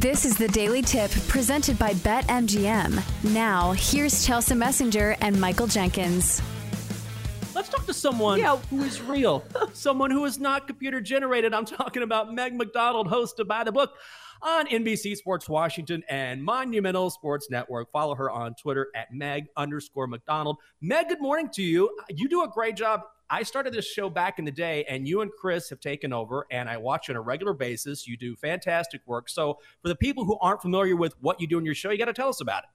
This is the Daily Tip presented by BetMGM. Now, here's Chelsa Messinger and Michael Jenkins. Let's talk to someone Yeah. who is real, someone who is not computer generated. I'm talking about Meg McDonald, host of By the Book on NBC Sports Washington and Monumental Sports Network. Follow her on Twitter at Meg underscore McDonald. Meg, good morning to you. You do a great job. I started this show back in the day, and you and Chris have taken over, and I watch on a regular basis. You do fantastic work. So, for the people who aren't familiar with what you do in your show, you got to tell us about it.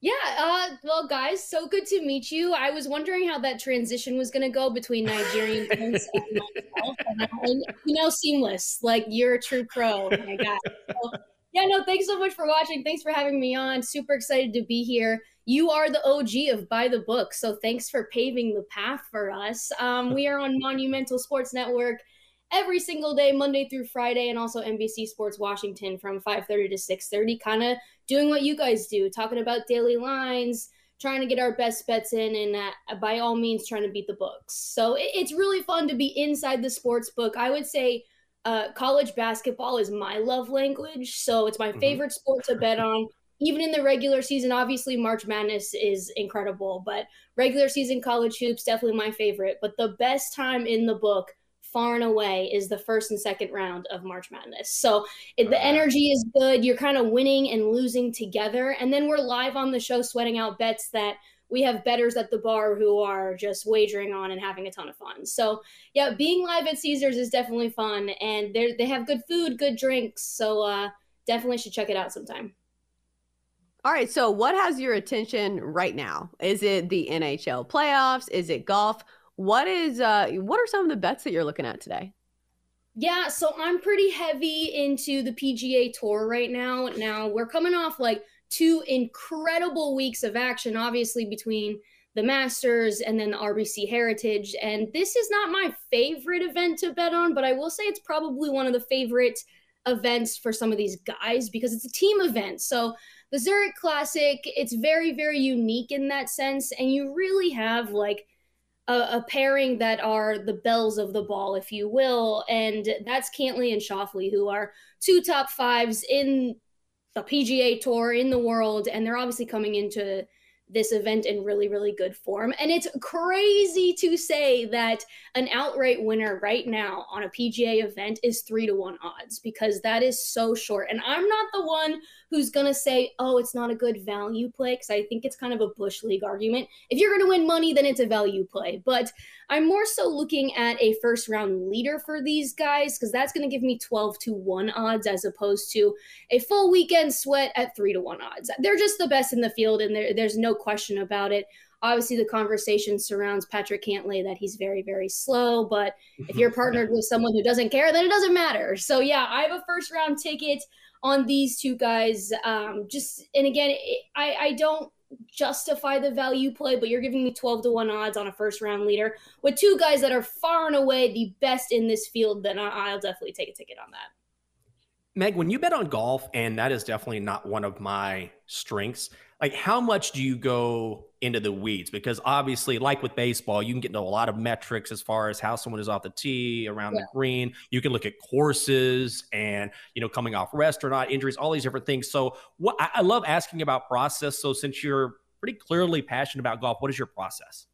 Yeah, uh, well, guys, so good to meet you. I was wondering how that transition was going to go between Nigerian Prince and myself. And, you know, seamless. Like, you're a true pro, my guy. So, yeah, no, thanks so much for watching. Thanks for having me on. Super excited to be here. You are the OG of By the Book, so thanks for paving the path for us. Um, we are on Monumental Sports Network every single day, Monday through Friday, and also NBC Sports Washington from 5:30 to 6:30, kind of doing what you guys do, talking about daily lines, trying to get our best bets in, and uh, by all means, trying to beat the books. So it, it's really fun to be inside the sports book. I would say uh, college basketball is my love language, so it's my favorite sport to bet on. Even in the regular season, obviously March Madness is incredible, but regular season college hoops definitely my favorite. But the best time in the book far and away is the first and second round of March Madness. So it, the energy is good. You're kind of winning and losing together. And then we're live on the show sweating out bets that we have betters at the bar who are just wagering on and having a ton of fun. So yeah, being live at Caesars is definitely fun. And they they have good food, good drinks. So uh, definitely should check it out sometime. All right, so what has your attention right now? Is it the NHL playoffs? Is it golf? What is uh what are some of the bets that you're looking at today? Yeah, so I'm pretty heavy into the PGA Tour right now. Now, we're coming off like two incredible weeks of action, obviously, between the Masters and then the RBC Heritage. And this is not my favorite event to bet on, but I will say it's probably one of the favorite events for some of these guys because it's a team event. So, the Zurich Classic, it's very, very unique in that sense. And you really have like a, a pairing that are the bells of the ball, if you will, and that's Cantlay and Schauffele, who are two top fives in the PGA Tour in the world, and they're obviously coming into this event in really, really good form. And it's crazy to say that an outright winner right now on a PGA event is three to one odds because that is so short. And I'm not the one who's going to say, oh, it's not a good value play because I think it's kind of a Bush League argument. If you're going to win money, then it's a value play. But I'm more so looking at a first round leader for these guys because that's going to give me 12 to 1 odds as opposed to a full weekend sweat at 3 to 1 odds. They're just the best in the field, and there's no question about it. Obviously, the conversation surrounds Patrick Cantlay that he's very, very slow. But if you're partnered with someone who doesn't care, then it doesn't matter. So, yeah, I have a first round ticket on these two guys. Um, just, and again, it, I, I don't justify the value play, but you're giving me 12 to 1 odds on a first round leader with two guys that are far and away the best in this field, then I'll definitely take a ticket on that. Meg, when you bet on golf, and that is definitely not one of my strengths, like how much do you go into the weeds? Because obviously, like with baseball, you can get into a lot of metrics as far as how someone is off the tee, around Yeah. the green. You can look at courses and, you know, coming off rest or not, injuries, all these different things. So, what I, I love asking about process. So, since you're pretty clearly passionate about golf, what is your process?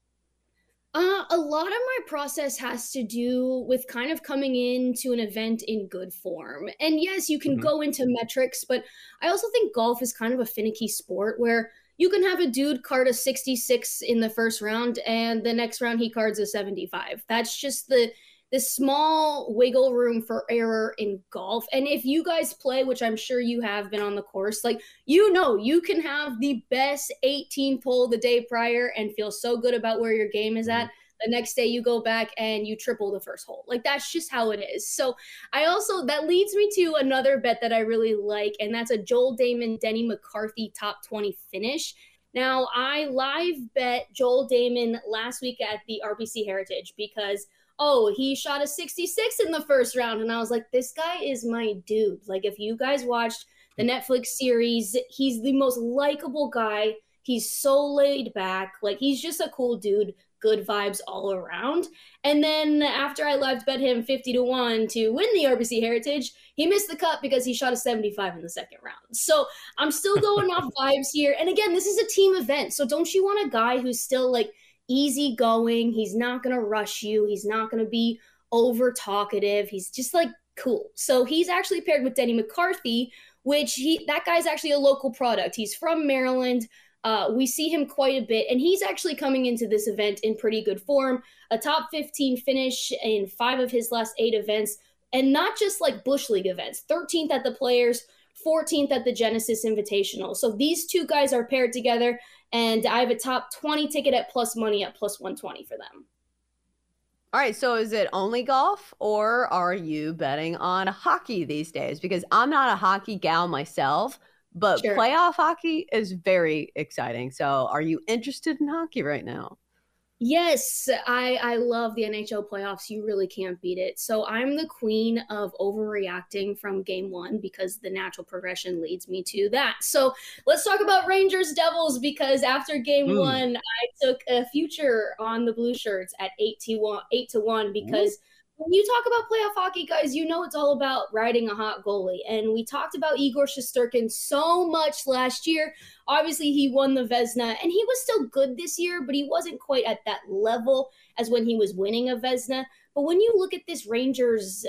Uh, a lot of my process has to do with kind of coming into an event in good form. And yes, you can Mhm. go into metrics, but I also think golf is kind of a finicky sport where you can have a dude card a 66 in the first round and the next round he cards a 75. That's just the this small wiggle room for error in golf. And if you guys play, which I'm sure you have been on the course, like you know, you can have the best 18th hole the day prior and feel so good about where your game is at. Mm-hmm. The next day you go back and you triple the first hole. Like that's just how it is. So I also that leads me to another bet that I really like, and that's a Joel Dahmen Denny McCarthy top 20 finish. Now, I live bet Joel Dahmen last week at the RBC Heritage because oh, he shot a 66 in the first round. And I was like, this guy is my dude. Like, if you guys watched the Netflix series, he's the most likable guy. He's so laid back. Like, he's just a cool dude. Good vibes all around. And then after I live bet him 50 to 1 to win the RBC Heritage, he missed the cut because he shot a 75 in the second round. So I'm still going off vibes here. And again, this is a team event. So don't you want a guy who's still like easygoing. He's not going to rush you. He's not going to be over talkative. He's just like cool. So he's actually paired with Denny McCarthy, which he that guy's actually a local product. He's from Maryland. Uh, we see him quite a bit, and he's actually coming into this event in pretty good form. A top 15 finish in five of his last eight events, and not just like Bush League events 13th at the Players, 14th at the Genesis Invitational. So these two guys are paired together, and I have a top 20 ticket at plus money at plus 120 for them. All right, so is it only golf or are you betting on hockey these days? Because I'm not a hockey gal myself, but sure. playoff hockey is very exciting. So are you interested in hockey right now? Yes, I I love the NHL playoffs. You really can't beat it. So I'm the queen of overreacting from game 1 because the natural progression leads me to that. So let's talk about Rangers Devils because after game mm. 1 I took a future on the blue shirts at 8 to 1 8 to 1 because mm when you talk about playoff hockey, guys, you know it's all about riding a hot goalie. And we talked about Igor Shesterkin so much last year. Obviously, he won the Vezina, and he was still good this year, but he wasn't quite at that level as when he was winning a Vezina. But when you look at this Rangers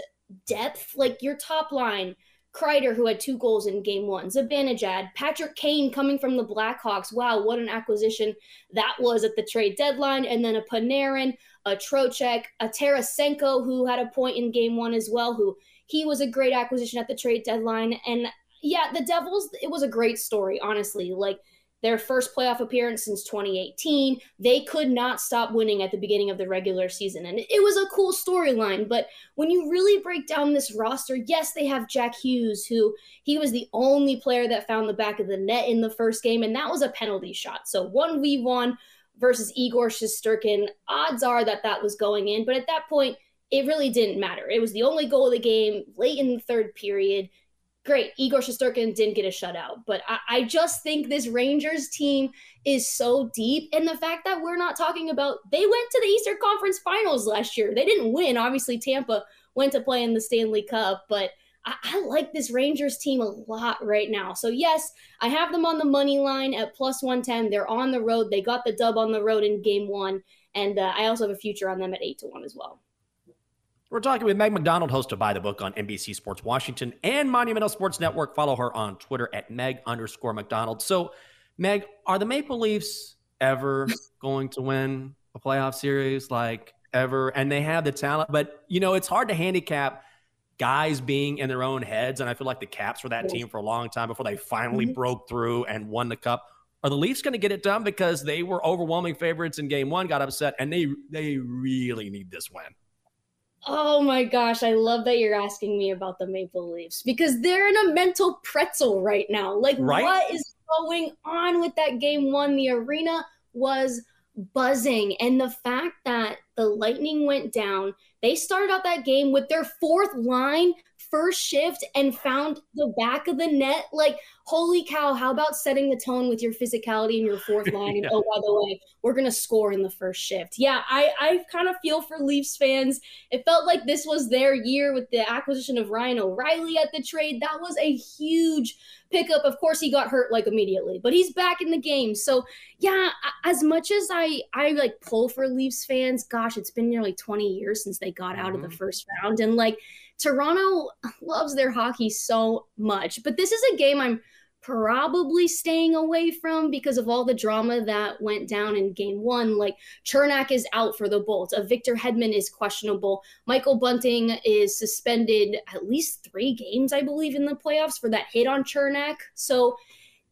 depth, like your top line, Kreider, who had two goals in game one, Zibanejad, Patrick Kane coming from the Blackhawks. Wow, what an acquisition that was at the trade deadline. And then a Panarin, a Trocheck, a Tarasenko, who had a point in game one as well, who he was a great acquisition at the trade deadline. And yeah, the Devils, it was a great story, honestly. Like their first playoff appearance since 2018. They could not stop winning at the beginning of the regular season. And it was a cool storyline. But when you really break down this roster, yes, they have Jack Hughes, who he was the only player that found the back of the net in the first game, and that was a penalty shot. So 1v1 versus Igor Shesterkin. Odds are that that was going in. But at that point, it really didn't matter. It was the only goal of the game late in the third period great. Igor Shesterkin didn't get a shutout, but I, I, just think this Rangers team is so deep. And the fact that we're not talking about, they went to the Eastern Conference Finals last year. They didn't win. Obviously, Tampa went to play in the Stanley Cup, but I, I like this Rangers team a lot right now. So, yes, I have them on the money line at plus 110. They're on the road. They got the dub on the road in game one. And uh, I also have a future on them at 8 to 1 as well. We're talking with Meg McDonald, host of By the Book on NBC Sports Washington and Monumental Sports Network. Follow her on Twitter at Meg underscore McDonald. So, Meg, are the Maple Leafs ever going to win a playoff series? Like, ever? And they have the talent, but, you know, it's hard to handicap guys being in their own heads. And I feel like the Caps were that team for a long time before they finally mm-hmm. broke through and won the cup. Are the Leafs going to get it done because they were overwhelming favorites in game one, got upset, and they they really need this win? Oh my gosh, I love that you're asking me about the Maple Leafs because they're in a mental pretzel right now. Like, right? what is going on with that game one? The arena was buzzing. And the fact that the Lightning went down, they started out that game with their fourth line first shift and found the back of the net. Like, holy cow, how about setting the tone with your physicality in your fourth line? And oh, by the way, we're going to score in the first shift. Yeah, I, I kind of feel for Leafs fans. It felt like this was their year with the acquisition of Ryan O'Reilly at the trade. That was a huge pickup. Of course, he got hurt like immediately, but he's back in the game. So, yeah, as much as I, I like pull for Leafs fans, gosh, it's been nearly 20 years since they got out mm-hmm. of the mm-hmm. first round. And like, Toronto loves their hockey so much, but this is a game I'm probably staying away from because of all the drama that went down in game one. Like Cernak is out for the Bolts. A Victor Hedman is questionable. Michael Bunting is suspended at least three games, I believe, in the playoffs for that hit on Cernak. So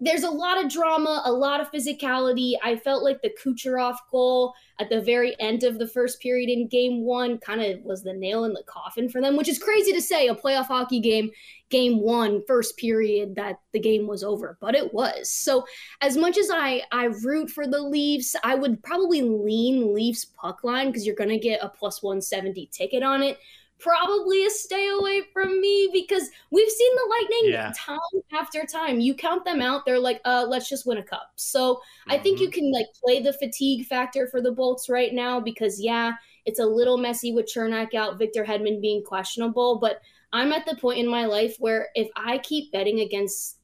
there's a lot of drama, a lot of physicality. I felt like the Kucherov goal at the very end of the first period in game one kind of was the nail in the coffin for them, which is crazy to say a playoff hockey game, game one, first period, that the game was over, but it was. So as much as I, I root for the Leafs, I would probably lean Leafs puck line because you're going to get a plus 170 ticket on it probably a stay away from me because we've seen the Lightning yeah. time after time. You count them out, they're like, uh, let's just win a cup. So mm-hmm. I think you mm-hmm. can like play the fatigue factor for the Bolts right now because yeah, it's a little messy with Cernak out, Victor Hedman being questionable, but I'm at the point in my life where if I keep betting against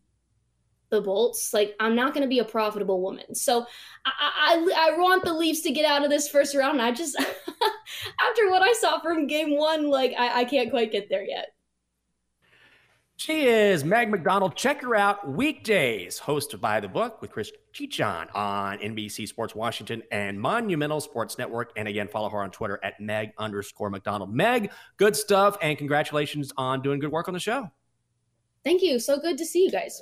the Bolts. Like I'm not going to be a profitable woman. So I, I, I want the Leafs to get out of this first round. And I just after what I saw from Game One, like I, I can't quite get there yet. She is Meg McDonald. Check her out weekdays, hosted by The Book with Chris Chichon on NBC Sports Washington and Monumental Sports Network. And again, follow her on Twitter at Meg underscore McDonald. Meg, good stuff, and congratulations on doing good work on the show. Thank you. So good to see you guys.